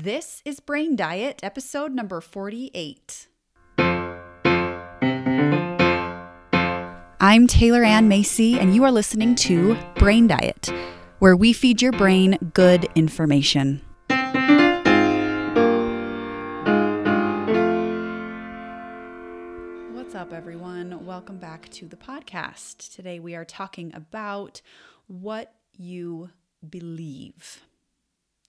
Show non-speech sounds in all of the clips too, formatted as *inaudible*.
This is Brain Diet, episode number 48. I'm Taylor Ann Macy, and you are listening to Brain Diet, where we feed your brain good information. What's up, everyone? Welcome back to the podcast. Today we are talking about what you believe.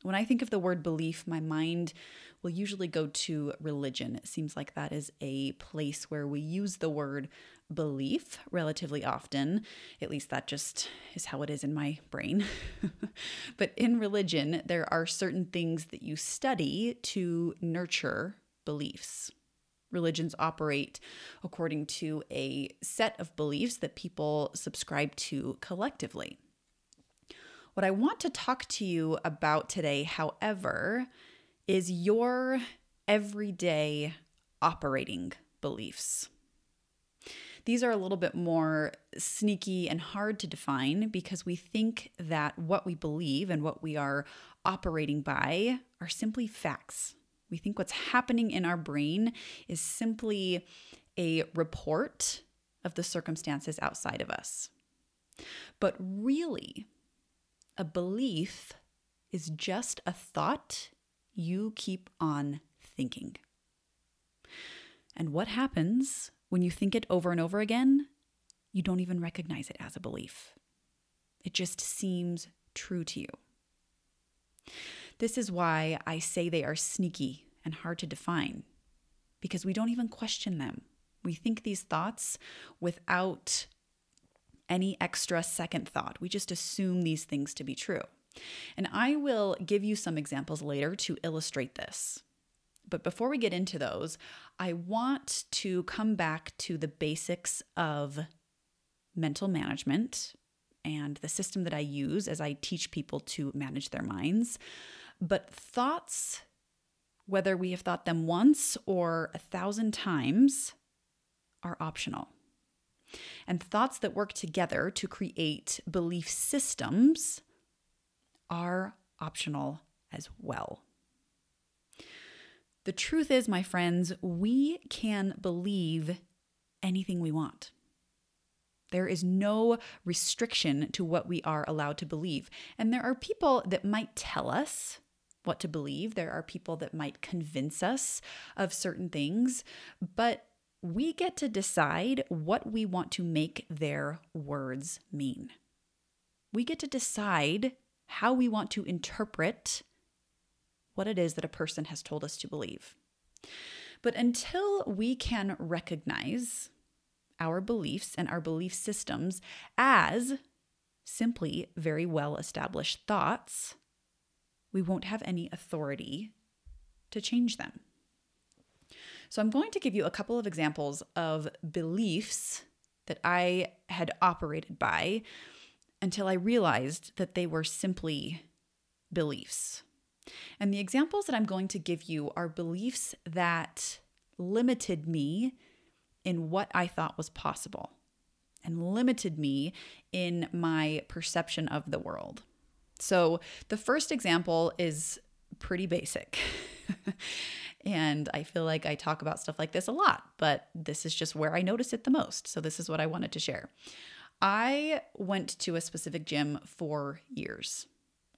When I think of the word belief, my mind will usually go to religion. It seems like that is a place where we use the word belief relatively often. At least that just is how it is in my brain. *laughs* but in religion, there are certain things that you study to nurture beliefs. Religions operate according to a set of beliefs that people subscribe to collectively. What I want to talk to you about today, however, is your everyday operating beliefs. These are a little bit more sneaky and hard to define because we think that what we believe and what we are operating by are simply facts. We think what's happening in our brain is simply a report of the circumstances outside of us. But really, a belief is just a thought you keep on thinking. And what happens when you think it over and over again? You don't even recognize it as a belief. It just seems true to you. This is why I say they are sneaky and hard to define, because we don't even question them. We think these thoughts without any extra second thought. We just assume these things to be true. And I will give you some examples later to illustrate this. But before we get into those, I want to come back to the basics of mental management and the system that I use as I teach people to manage their minds. But thoughts, whether we have thought them once or a thousand times, are optional. And thoughts that work together to create belief systems are optional as well. The truth is, my friends, we can believe anything we want. There is no restriction to what we are allowed to believe. And there are people that might tell us what to believe. There are people that might convince us of certain things. But we get to decide what we want to make their words mean. We get to decide how we want to interpret what it is that a person has told us to believe. But until we can recognize our beliefs and our belief systems as simply very well established thoughts, we won't have any authority to change them. So I'm going to give you a couple of examples of beliefs that I had operated by until I realized that they were simply beliefs. And the examples that I'm going to give you are beliefs that limited me in what I thought was possible and limited me in my perception of the world. So the first example is pretty basic. *laughs* And I feel like I talk about stuff like this a lot, but this is just where I notice it the most. So this is what I wanted to share. I went to a specific gym for years.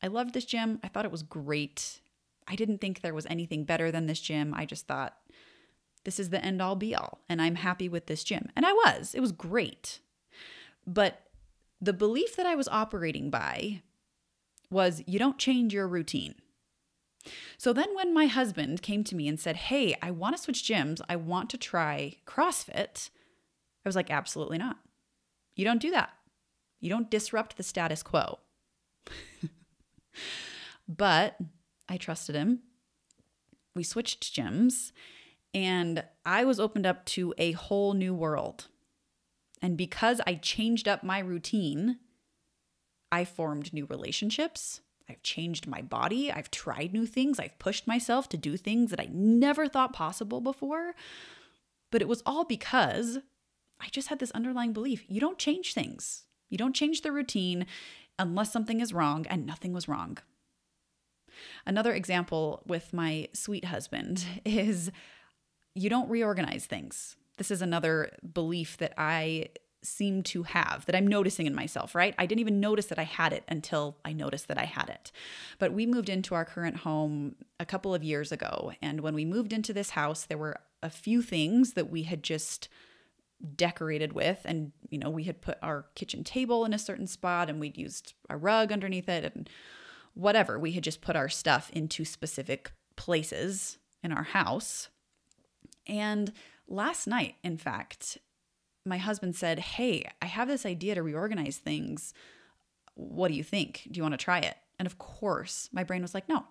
I loved this gym. I thought it was great. I didn't think there was anything better than this gym. I just thought this is the end all be all, and I'm happy with this gym. And I was, it was great. But the belief that I was operating by was you don't change your routine. So then, when my husband came to me and said, Hey, I want to switch gyms, I want to try CrossFit, I was like, Absolutely not. You don't do that. You don't disrupt the status quo. *laughs* but I trusted him. We switched gyms, and I was opened up to a whole new world. And because I changed up my routine, I formed new relationships. I've changed my body. I've tried new things. I've pushed myself to do things that I never thought possible before. But it was all because I just had this underlying belief you don't change things. You don't change the routine unless something is wrong, and nothing was wrong. Another example with my sweet husband *laughs* is you don't reorganize things. This is another belief that I seem to have that I'm noticing in myself, right? I didn't even notice that I had it until I noticed that I had it. But we moved into our current home a couple of years ago. And when we moved into this house, there were a few things that we had just decorated with and you know we had put our kitchen table in a certain spot and we'd used a rug underneath it and whatever we had just put our stuff into specific places in our house and last night in fact my husband said, Hey, I have this idea to reorganize things. What do you think? Do you want to try it? And of course, my brain was like, No,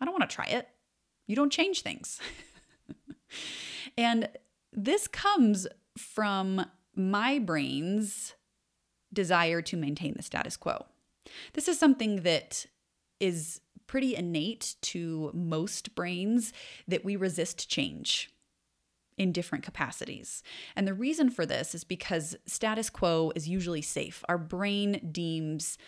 I don't want to try it. You don't change things. *laughs* and this comes from my brain's desire to maintain the status quo. This is something that is pretty innate to most brains that we resist change in different capacities. And the reason for this is because status quo is usually safe. Our brain deems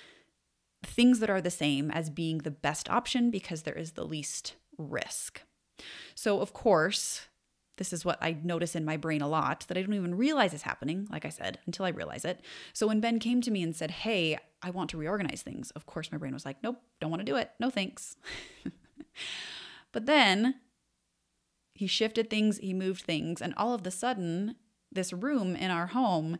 things that are the same as being the best option because there is the least risk. So, of course, this is what I notice in my brain a lot that I don't even realize is happening, like I said, until I realize it. So, when Ben came to me and said, Hey, I want to reorganize things, of course, my brain was like, Nope, don't want to do it. No thanks. *laughs* but then he shifted things, he moved things, and all of the sudden, this room in our home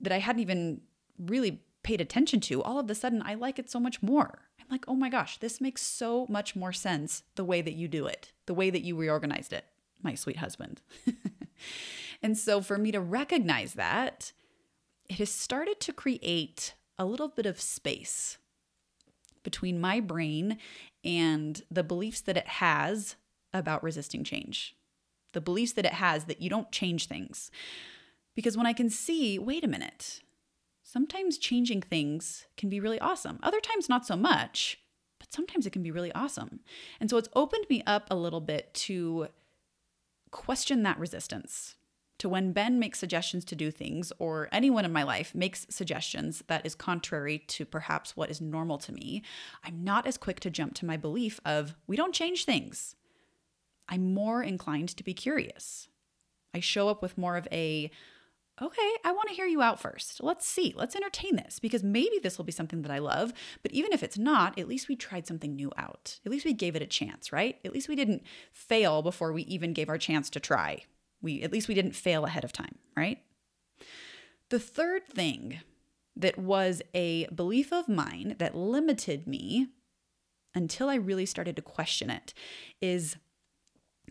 that I hadn't even really paid attention to, all of a sudden I like it so much more. I'm like, oh my gosh, this makes so much more sense the way that you do it, the way that you reorganized it, my sweet husband. *laughs* and so for me to recognize that, it has started to create a little bit of space between my brain and the beliefs that it has about resisting change, the beliefs that it has that you don't change things. Because when I can see, wait a minute, sometimes changing things can be really awesome. Other times, not so much, but sometimes it can be really awesome. And so it's opened me up a little bit to question that resistance. To when Ben makes suggestions to do things, or anyone in my life makes suggestions that is contrary to perhaps what is normal to me, I'm not as quick to jump to my belief of we don't change things. I'm more inclined to be curious. I show up with more of a, okay, I want to hear you out first. Let's see, let's entertain this because maybe this will be something that I love. But even if it's not, at least we tried something new out. At least we gave it a chance, right? At least we didn't fail before we even gave our chance to try. We at least we didn't fail ahead of time, right? The third thing that was a belief of mine that limited me until I really started to question it is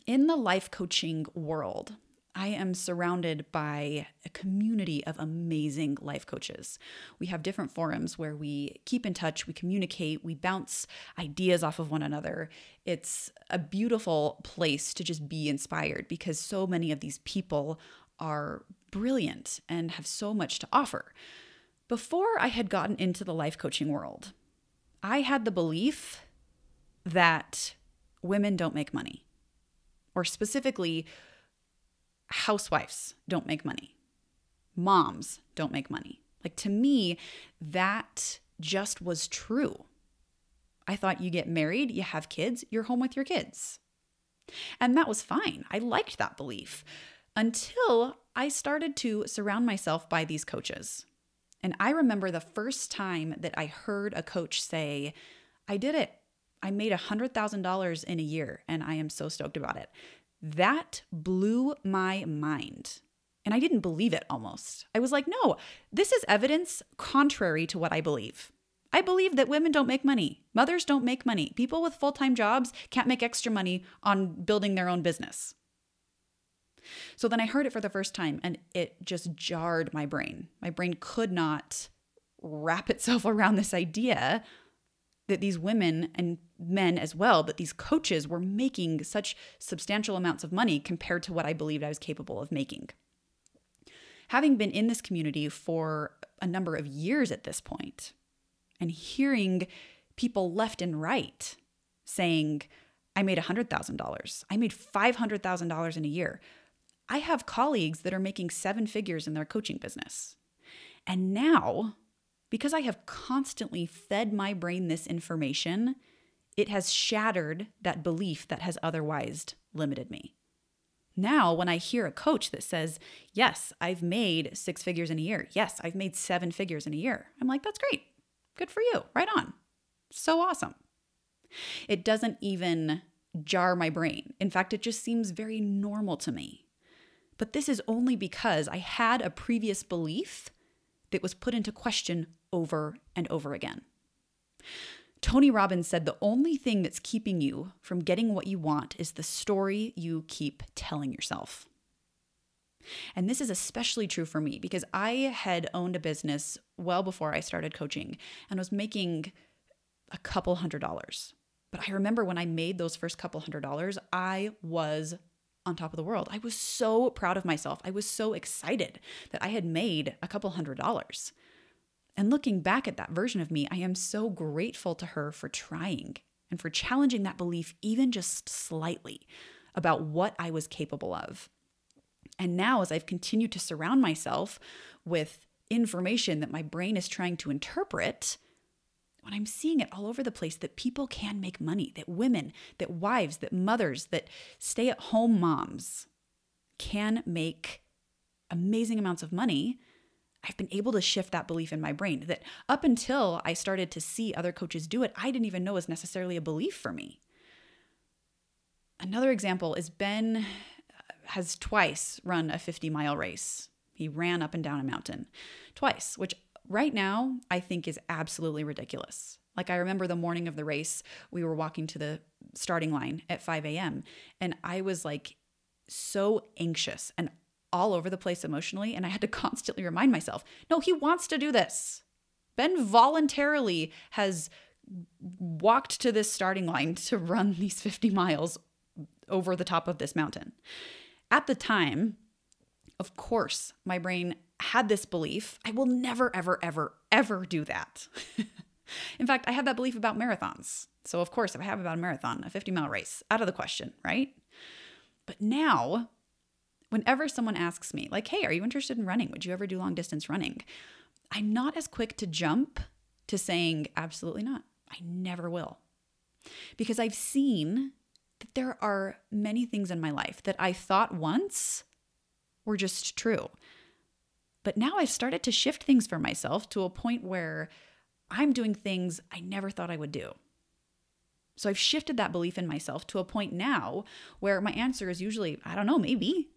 in the life coaching world, I am surrounded by a community of amazing life coaches. We have different forums where we keep in touch, we communicate, we bounce ideas off of one another. It's a beautiful place to just be inspired because so many of these people are brilliant and have so much to offer. Before I had gotten into the life coaching world, I had the belief that women don't make money or specifically, housewives don't make money, moms don't make money. Like to me, that just was true. I thought you get married, you have kids, you're home with your kids. And that was fine. I liked that belief until I started to surround myself by these coaches. And I remember the first time that I heard a coach say, I did it. I made $100,000 in a year and I am so stoked about it. That blew my mind. And I didn't believe it almost. I was like, no, this is evidence contrary to what I believe. I believe that women don't make money. Mothers don't make money. People with full time jobs can't make extra money on building their own business. So then I heard it for the first time and it just jarred my brain. My brain could not wrap itself *laughs* around this idea that these women and men as well, but these coaches were making such substantial amounts of money compared to what I believed I was capable of making. Having been in this community for a number of years at this point, and hearing people left and right saying, I made $100,000, I made $500,000 in a year. I have colleagues that are making seven figures in their coaching business. And now because I have constantly fed my brain this information, it has shattered that belief that has otherwise limited me. Now, when I hear a coach that says, Yes, I've made six figures in a year. Yes, I've made seven figures in a year. I'm like, That's great. Good for you. Right on. So awesome. It doesn't even jar my brain. In fact, it just seems very normal to me. But this is only because I had a previous belief that was put into question over and over again. Tony Robbins said the only thing that's keeping you from getting what you want is the story you keep telling yourself. And this is especially true for me because I had owned a business well before I started coaching and was making a couple hundred dollars. But I remember when I made those first couple hundred dollars, I was on top of the world. I was so proud of myself. I was so excited that I had made a couple hundred dollars. And looking back at that version of me, I am so grateful to her for trying and for challenging that belief even just slightly about what I was capable of. And now, as I've continued to surround myself with information that my brain is trying to interpret, when I'm seeing it all over the place that people can make money, that women, that wives, that mothers, that stay at home moms can make amazing amounts of money, I've been able to shift that belief in my brain that up until I started to see other coaches do it, I didn't even know was necessarily a belief for me. Another example is Ben uh, has twice run a 50 mile race. He ran up and down a mountain twice, which right now I think is absolutely ridiculous. Like I remember the morning of the race, we were walking to the starting line at 5 a.m. and I was like so anxious and all over the place emotionally. And I had to *laughs* constantly remind myself no, he wants to do this. Ben voluntarily has walked to this starting line *laughs* to run these 50 miles over the top of this mountain. At the time, of course, my brain had this belief I will never, ever, ever, ever do that. *laughs* In fact, I had that belief about marathons. So, of course, if I have about a marathon, a 50 mile race, out of the question, right? But now whenever someone asks me, like, hey, are you interested in running? Would you ever do long distance running? I'm not as quick to jump to saying, absolutely not. I never will. Because I've seen that there are many things in my life that I thought once were just true. But now I've started to shift things for myself to a point where I'm doing things I never thought I would do. So I've shifted that belief in myself to a point now where my answer is usually, I don't know, maybe.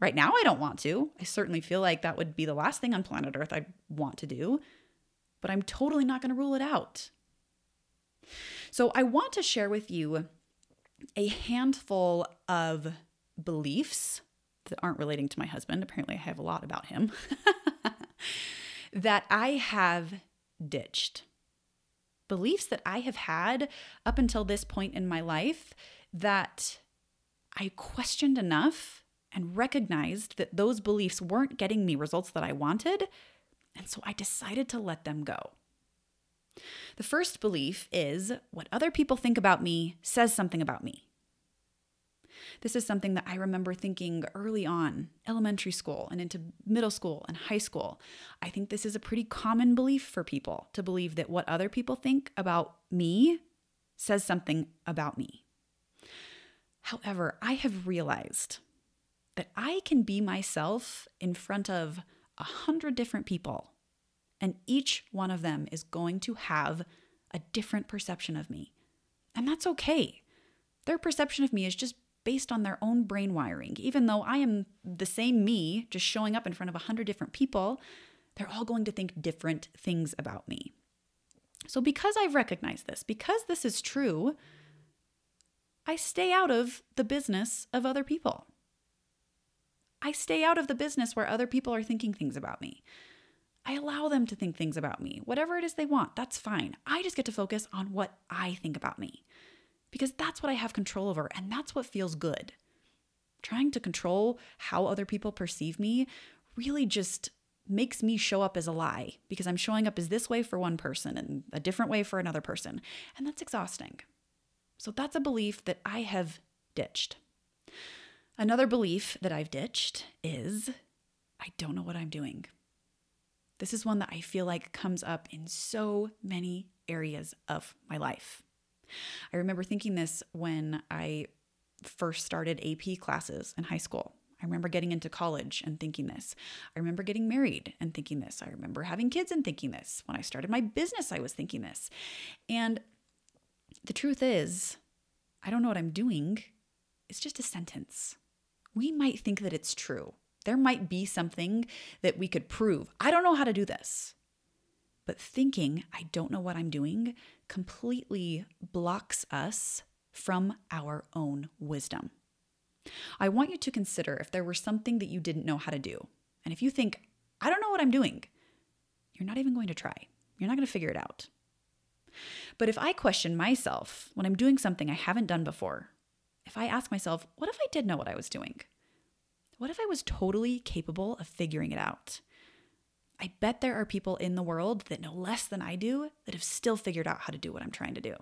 Right now, I don't want to. I certainly feel like that would be the last thing on planet Earth I'd want to do, but I'm totally not going to rule it out. So, I want to share with you a handful of beliefs that aren't relating to my husband. Apparently, I have a lot about him *laughs* that I have ditched. Beliefs that I have had up until this point in my life that I questioned enough and recognized that those beliefs weren't getting me results that I wanted. And so I decided to let them go. The first belief is what other people think about me says something about me. This is something that I remember thinking early on, elementary school and into middle school and high school. I think this is a pretty common belief for people to believe that what other people think about me says something about me. However, I have realized that I can be myself in front of a hundred different people, and each one of them is going to have a different perception of me. And that's okay. Their perception of me is just based on their own brain wiring. Even though I am the same me, just showing up in front of a hundred different people, they're all going to think different things about me. So, because I've recognized this, because this is true, I stay out of the business of other people. I stay out of the business where other people are thinking things about me. I allow them to think things about me. Whatever it is they want, that's fine. I just get to focus on what I think about me because that's what I have control over and that's what feels good. Trying to control how other people perceive me really just makes me show up as a lie because I'm showing up as this way for one person and a different way for another person. And that's exhausting. So that's a belief that I have ditched. Another belief that I've ditched is I don't know what I'm doing. This is one that I feel like comes up in so many areas of my life. I remember thinking this when I first started AP classes in high school. I remember getting into college and thinking this. I remember getting married and thinking this. I remember having kids and thinking this. When I started my business, I was thinking this. And the truth is, I don't know what I'm doing. It's just a sentence. We might think that it's true. There might be something that we could prove. I don't know how to do this. But thinking, I don't know what I'm doing, completely blocks us from our own wisdom. I want you to consider if there were something that you didn't know how to do. And if you think, I don't know what I'm doing, you're not even going to try. You're not going to figure it out. But if I question myself when I'm doing something I haven't done before, if I ask myself, what if I did know what I was doing? What if I was totally capable of figuring it out? I bet there are people in the world that know less than I do that have still figured out how to do what I'm trying to do.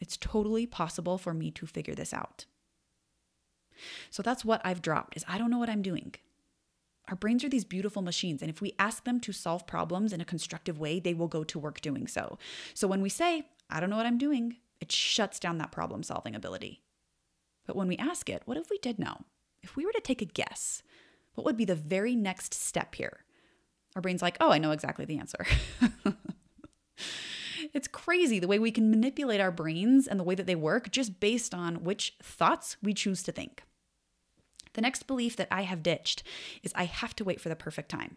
It's totally possible for me to figure this out. So that's what I've dropped is I don't know what I'm doing. Our brains are these beautiful machines and if we ask them to solve problems in a constructive way, they will go to work doing so. So when we say, I don't know what I'm doing, it shuts down that problem solving ability. But when we ask it, what if we did know? If we were to take a guess, what would be the very next step here? Our brain's like, "Oh, I know exactly the answer." *laughs* It's crazy the way we can manipulate our brains and the way that they work just based on which thoughts we choose to think. The next belief that I have ditched is I have to wait for the perfect time.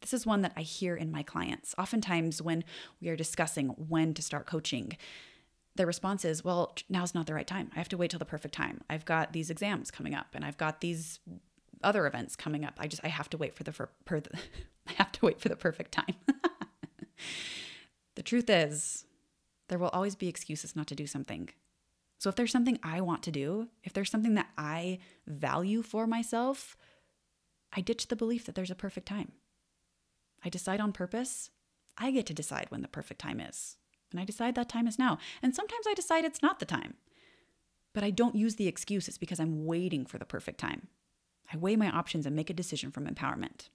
This is one that I hear in my clients. Oftentimes, when we are discussing when to start coaching, their response is, Well, now's not the right time. I have to wait till the perfect time. I've got these exams coming up and I've got these other events coming up. I just, I have to wait for the, per, *laughs* I have to wait for the perfect time. *laughs* The truth is, there will always be excuses not to do something. So if there's something I want to do, if there's something that I value for myself, I ditch the belief that there's a perfect time. I decide on purpose. I get to decide when the perfect time is. And I decide that time is now. And sometimes I decide it's not the time. But I don't use the excuses because I'm waiting for the perfect time. I weigh my options and make a decision from empowerment.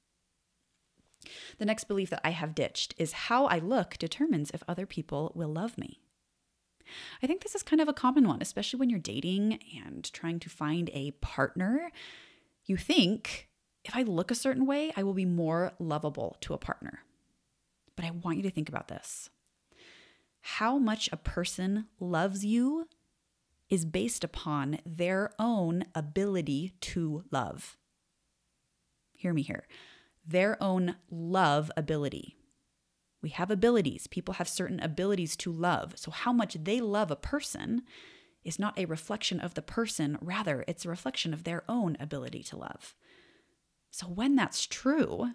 The next belief that I have ditched is how I look determines if other people will love me. I think this is kind of a common one, especially when you're dating and trying to find a partner. You think, if I look a certain way, I will be more lovable to a partner. But I want you to think about this. How much a person loves you is based upon their own ability to love. Hear me here their own love ability. We have abilities. People have certain abilities to love. So, how much they love a person is not a reflection of the person, rather, it's a reflection of their own ability to love. So, when that's true,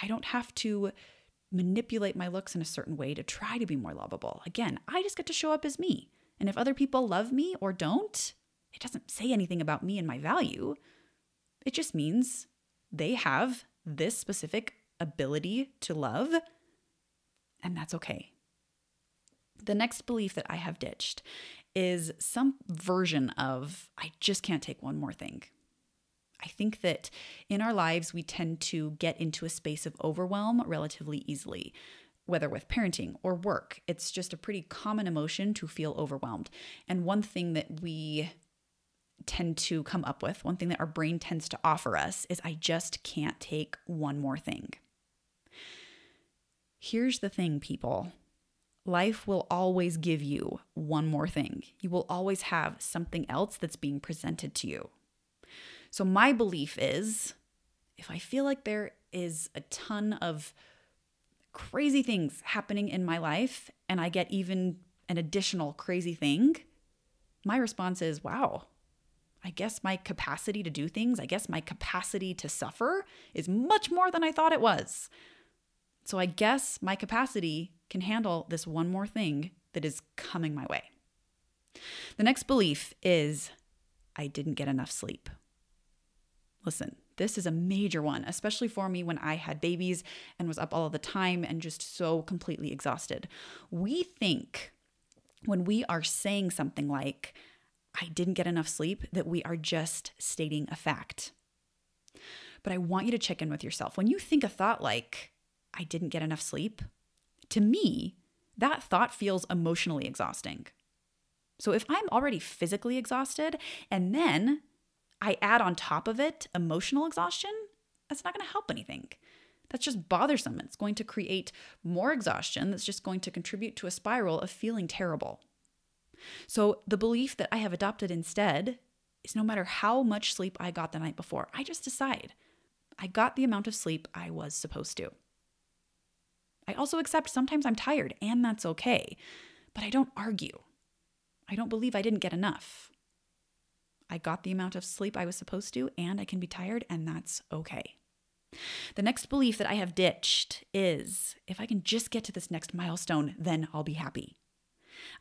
I don't have to manipulate my looks in a certain way to try to be more lovable. Again, I just get to show up as me. And if other people love me or don't, it doesn't say anything about me and my value. It just means they have this specific ability to love, and that's okay. The next belief that I have ditched is some version of I just can't take one more thing. I think that in our lives, we tend to get into a space of overwhelm relatively easily, whether with parenting or work. It's just a pretty common emotion to feel overwhelmed. And one thing that we tend to come up with, one thing that our brain tends to offer us is I just can't take one more thing. Here's the thing, people life will always give you one more thing. You will always have something else that's being presented to you. So, my belief is if I feel like there is a ton of crazy things happening in my life and I get even an additional crazy thing, my response is, wow, I guess my capacity to do things, I guess my capacity to suffer is much more than I thought it was. So I guess my capacity can handle this one more thing that is coming my way. The next belief is I didn't get enough sleep. Listen, this is a major one, especially for me when I had babies and was up all the time and just so completely exhausted. We think when we are saying something like, I didn't get enough sleep, that we are just stating a fact. But I want you to check in with yourself. When you think a thought like, I didn't get enough sleep, to me, that thought feels emotionally exhausting. So if I'm already physically exhausted and then I add on top of it emotional exhaustion, that's not going to help anything. That's just bothersome. It's going to create more exhaustion that's just going to contribute to a spiral of feeling terrible. So, the belief that I have adopted instead is no matter how much sleep I got the night before, I just decide I got the amount of sleep I was supposed to. I also accept sometimes I'm tired, and that's okay, but I don't argue. I don't believe I didn't get enough. I got the amount of sleep I was supposed to, and I can be tired, and that's okay. The next belief that I have ditched is if I can just get to this next milestone, then I'll be happy.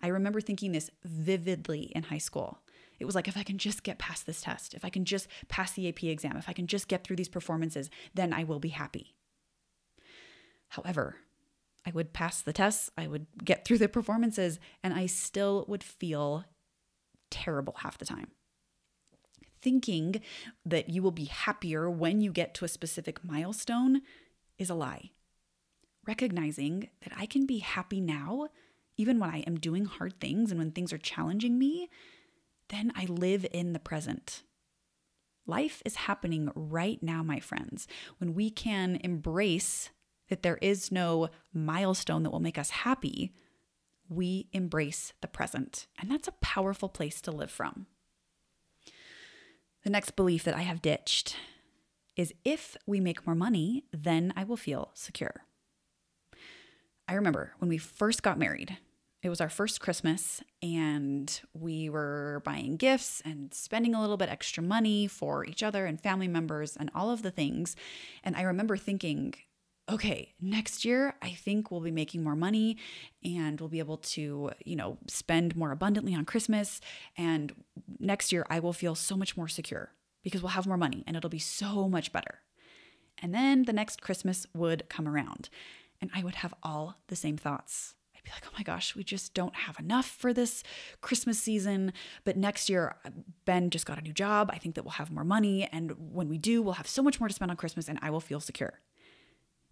I remember thinking this vividly in high school. It was like, if I can just get past this test, if I can just pass the AP exam, if I can just get through these performances, then I will be happy. However, I would pass the tests, I would get through the performances, and I still would feel terrible half the time. Thinking that you will be happier when you get to a specific milestone is a lie. Recognizing that I can be happy now, even when I am doing hard things and when things are challenging me, then I live in the present. Life is happening right now, my friends. When we can embrace that there is no milestone that will make us happy, we embrace the present. And that's a powerful place to live from. The next belief that I have ditched is if we make more money, then I will feel secure. I remember when we first got married, it was our first Christmas, and we were buying gifts and spending a little bit extra money for each other and family members and all of the things. And I remember thinking, okay, next year I think we'll be making more money and we'll be able to, you know, spend more abundantly on Christmas. And next year I will feel so much more secure because we'll have more money and it'll be so much better. And then the next Christmas would come around and I would have all the same thoughts. I'd be like, oh my gosh, we just don't have enough for this Christmas season. But next year, Ben just got a new job. I think that we'll have more money. And when we do, we'll have so much more to spend on Christmas and I will feel secure.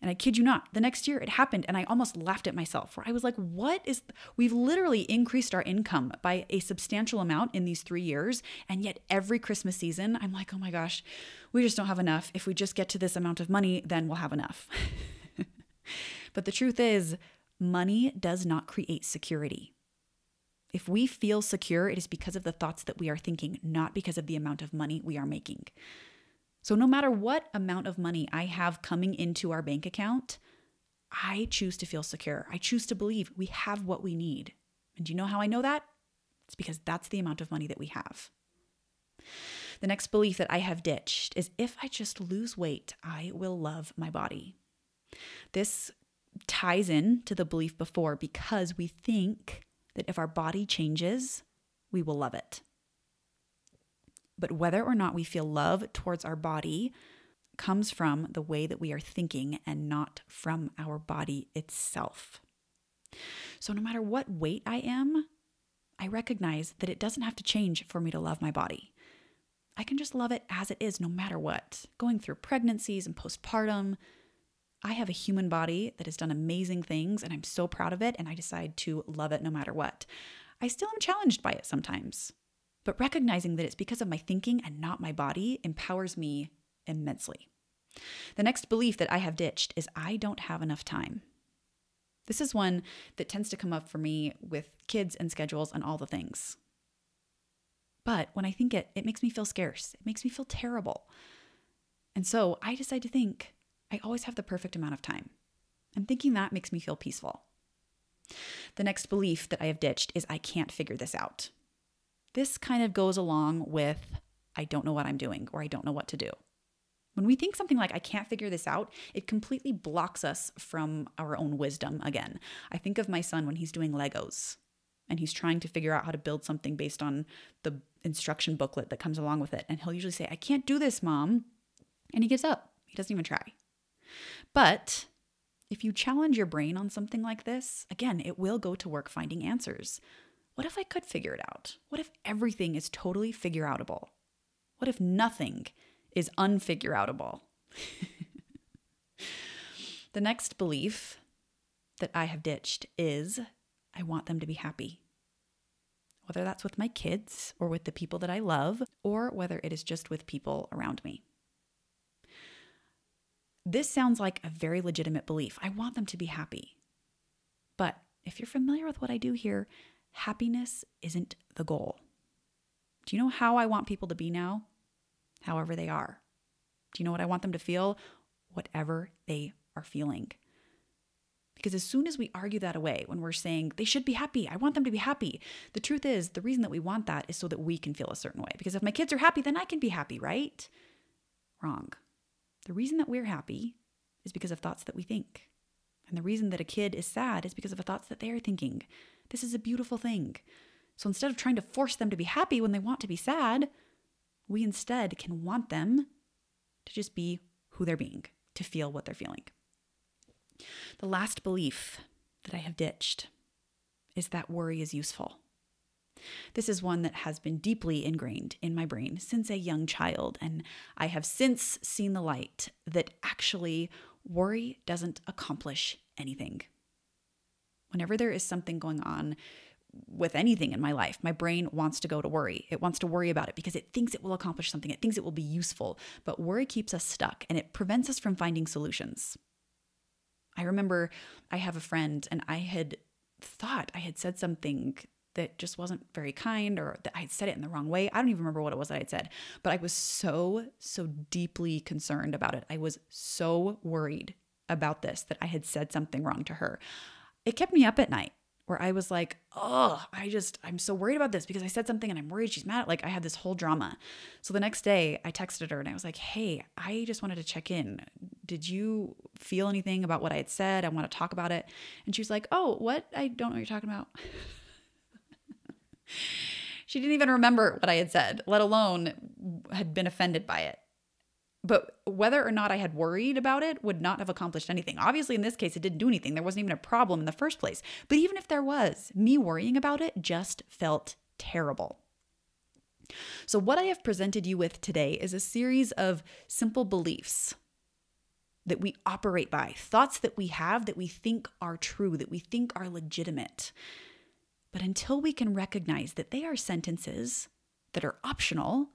And I kid you not, the next year it happened and I almost laughed at myself where I was like, what is, we've literally increased our income by a substantial amount in these three years. And yet every Christmas season, I'm like, oh my gosh, we just don't have enough. If we just get to this amount of money, then we'll have enough. *laughs* but the truth is, money does not create security. If we feel secure, it is because of the thoughts that we are thinking, not because of the amount of money we are making. So, no matter what amount of money I have coming into our bank account, I choose to feel secure. I choose to believe we have what we need. And do you know how I know that? It's because that's the amount of money that we have. The next belief that I have ditched is if I just lose weight, I will love my body. This ties in to the belief before because we think that if our body changes, we will love it. But whether or not we feel love towards our body comes from the way that we are thinking and not from our body itself. So, no matter what weight I am, I recognize that it doesn't have to change for me to love my body. I can just love it as it is, no matter what. Going through pregnancies and postpartum, I have a human body that has done amazing things, and I'm so proud of it, and I decide to love it no matter what. I still am challenged by it sometimes. But recognizing that it's because of my thinking and not my body empowers me immensely. The next belief that I have ditched is I don't have enough time. This is one that tends to come up for me with kids and schedules and all the things. But when I think it, it makes me feel scarce. It makes me feel terrible. And so I decide to think I always have the perfect amount of time. And thinking that makes me feel peaceful. The next belief that I have ditched is I can't figure this out. This kind of goes along with I don't know what I'm doing or I don't know what to do. When we think something like, I can't figure this out, it completely blocks us from our own wisdom again. I think of my son when he's doing Legos and he's trying to figure out how to build something based on the instruction booklet that comes along with it. And he'll usually say, I can't do this, mom. And he gives up, he doesn't even try. But if you challenge your brain on something like this, again, it will go to work finding answers. What if I could figure it out? What if everything is totally figure outable? What if nothing is unfigure outable? *laughs* the next belief that I have ditched is I want them to be happy. Whether that's with my kids or with the people that I love, or whether it is just with people around me. This sounds like a very legitimate belief. I want them to be happy. But if you're familiar with what I do here, happiness isn't the goal. Do you know how I want people to be now? However, they are. Do you know what I want them to feel? Whatever they are feeling. Because as soon as we argue that away, when we're saying they should be happy, I want them to be happy, the truth is the reason that we want that is so that we can feel a certain way. Because if my kids are happy, then I can be happy, right? Wrong. The reason that we're happy is because of thoughts that we think. And the reason that a kid is sad is because of the thoughts that they are thinking. This is a beautiful thing. So instead of trying to force them to be happy when they want to be sad, we instead can want them to just be who they're being, to feel what they're feeling. The last belief that I have ditched is that worry is useful. This is one that has been deeply ingrained in my brain since a young child, and I have since seen the light that actually worry doesn't accomplish anything. Whenever there is something going on with anything in my life, my brain wants to go to worry. It wants to worry about it because it thinks it will accomplish something, it thinks it will be useful. But worry keeps us stuck and it prevents us from finding solutions. I remember I have a friend and I had thought I had said something that just wasn't very kind or that I had said it in the wrong way. I don't even remember what it was that I had said, but I was so, so deeply concerned about it. I was so worried about this that I had said something wrong to her. It kept me up at night where I was like, oh, I just, I'm so worried about this because I said something and I'm worried she's mad. Like I had this whole drama. So the next day I texted her and I was like, hey, I just wanted to check in. Did you feel anything about what I had said? I want to talk about it. And she was like, oh, what? I don't know what you're talking about. *laughs* she didn't even remember what I had said, let alone had been offended by it. But whether or not I had worried about it would not have accomplished anything. Obviously, in this case, it didn't do anything. There wasn't even a problem in the first place. But even if there was, me worrying about it just felt terrible. So, what I have presented you with today is a series of simple beliefs that we operate by, thoughts that we have that we think are true, that we think are legitimate. But until we can recognize that they are sentences that are optional,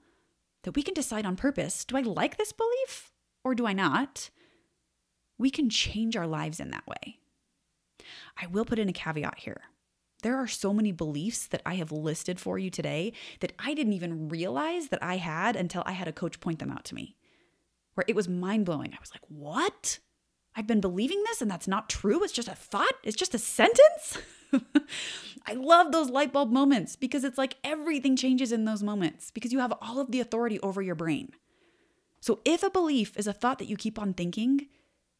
that we can decide on purpose do I like this belief or do I not? We can change our lives in that way. I will put in a caveat here. There are so many beliefs that I have listed for you today that I didn't even realize that I had until I had a coach point them out to me, where it was mind blowing. I was like, what? I've been believing this and that's not true. It's just a thought, it's just a sentence. *laughs* *laughs* I love those light bulb moments because it's like everything changes in those moments because you have all of the authority over your brain. So if a belief is a thought that you keep on thinking,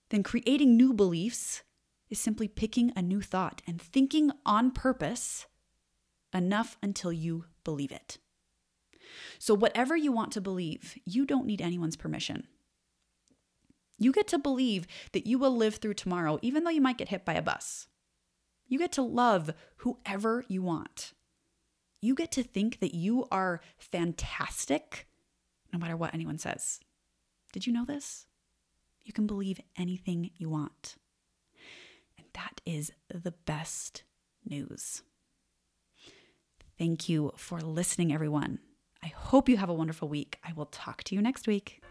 then creating new beliefs is simply picking a new thought and thinking on purpose enough until you believe it. So, whatever you want to believe, you don't need anyone's permission. You get to believe that you will live through tomorrow, even though you might get hit by a bus. You get to love whoever you want. You get to think that you are fantastic no matter what anyone says. Did you know this? You can believe anything you want. And that is the best news. Thank you for listening, everyone. I hope you have a wonderful week. I will talk to you next week.